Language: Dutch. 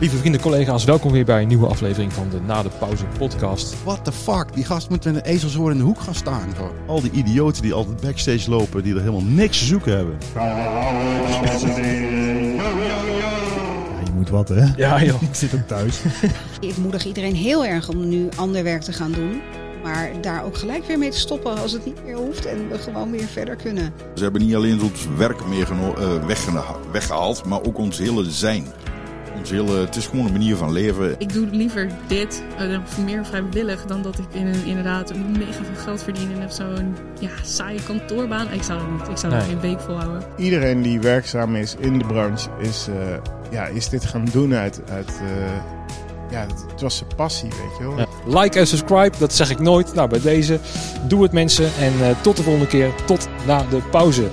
Lieve vrienden, collega's, welkom weer bij een nieuwe aflevering van de Na de Pauze podcast. What the fuck? Die gast moet met een ezelsoor in de hoek gaan staan. Gewoon. Al die idioten die altijd backstage lopen, die er helemaal niks te zoeken hebben. je moet wat, hè? Ja joh. Ik zit ook thuis. Ik moedig iedereen heel erg om nu ander werk te gaan doen. Maar daar ook gelijk weer mee te stoppen als het niet meer hoeft en we gewoon weer verder kunnen. Ze hebben niet alleen ons werk meegeno- eh, weggeha- weggehaald, maar ook ons hele zijn. Ons hele, het is gewoon een manier van leven. Ik doe liever dit, eh, meer vrijwillig, dan dat ik in een, inderdaad mega veel geld verdien en heb zo'n ja, saaie kantoorbaan. Ik zou dat niet. Ik zou dat Nee. geen week volhouden. Iedereen die werkzaam is in de branche is, eh, ja, is dit gaan doen uit... uit eh, ja, het, was zijn passie, weet je wel. Ja. Like en subscribe, dat zeg ik nooit. Nou, bij deze, doe het mensen. En eh, tot de volgende keer. Tot na de pauze.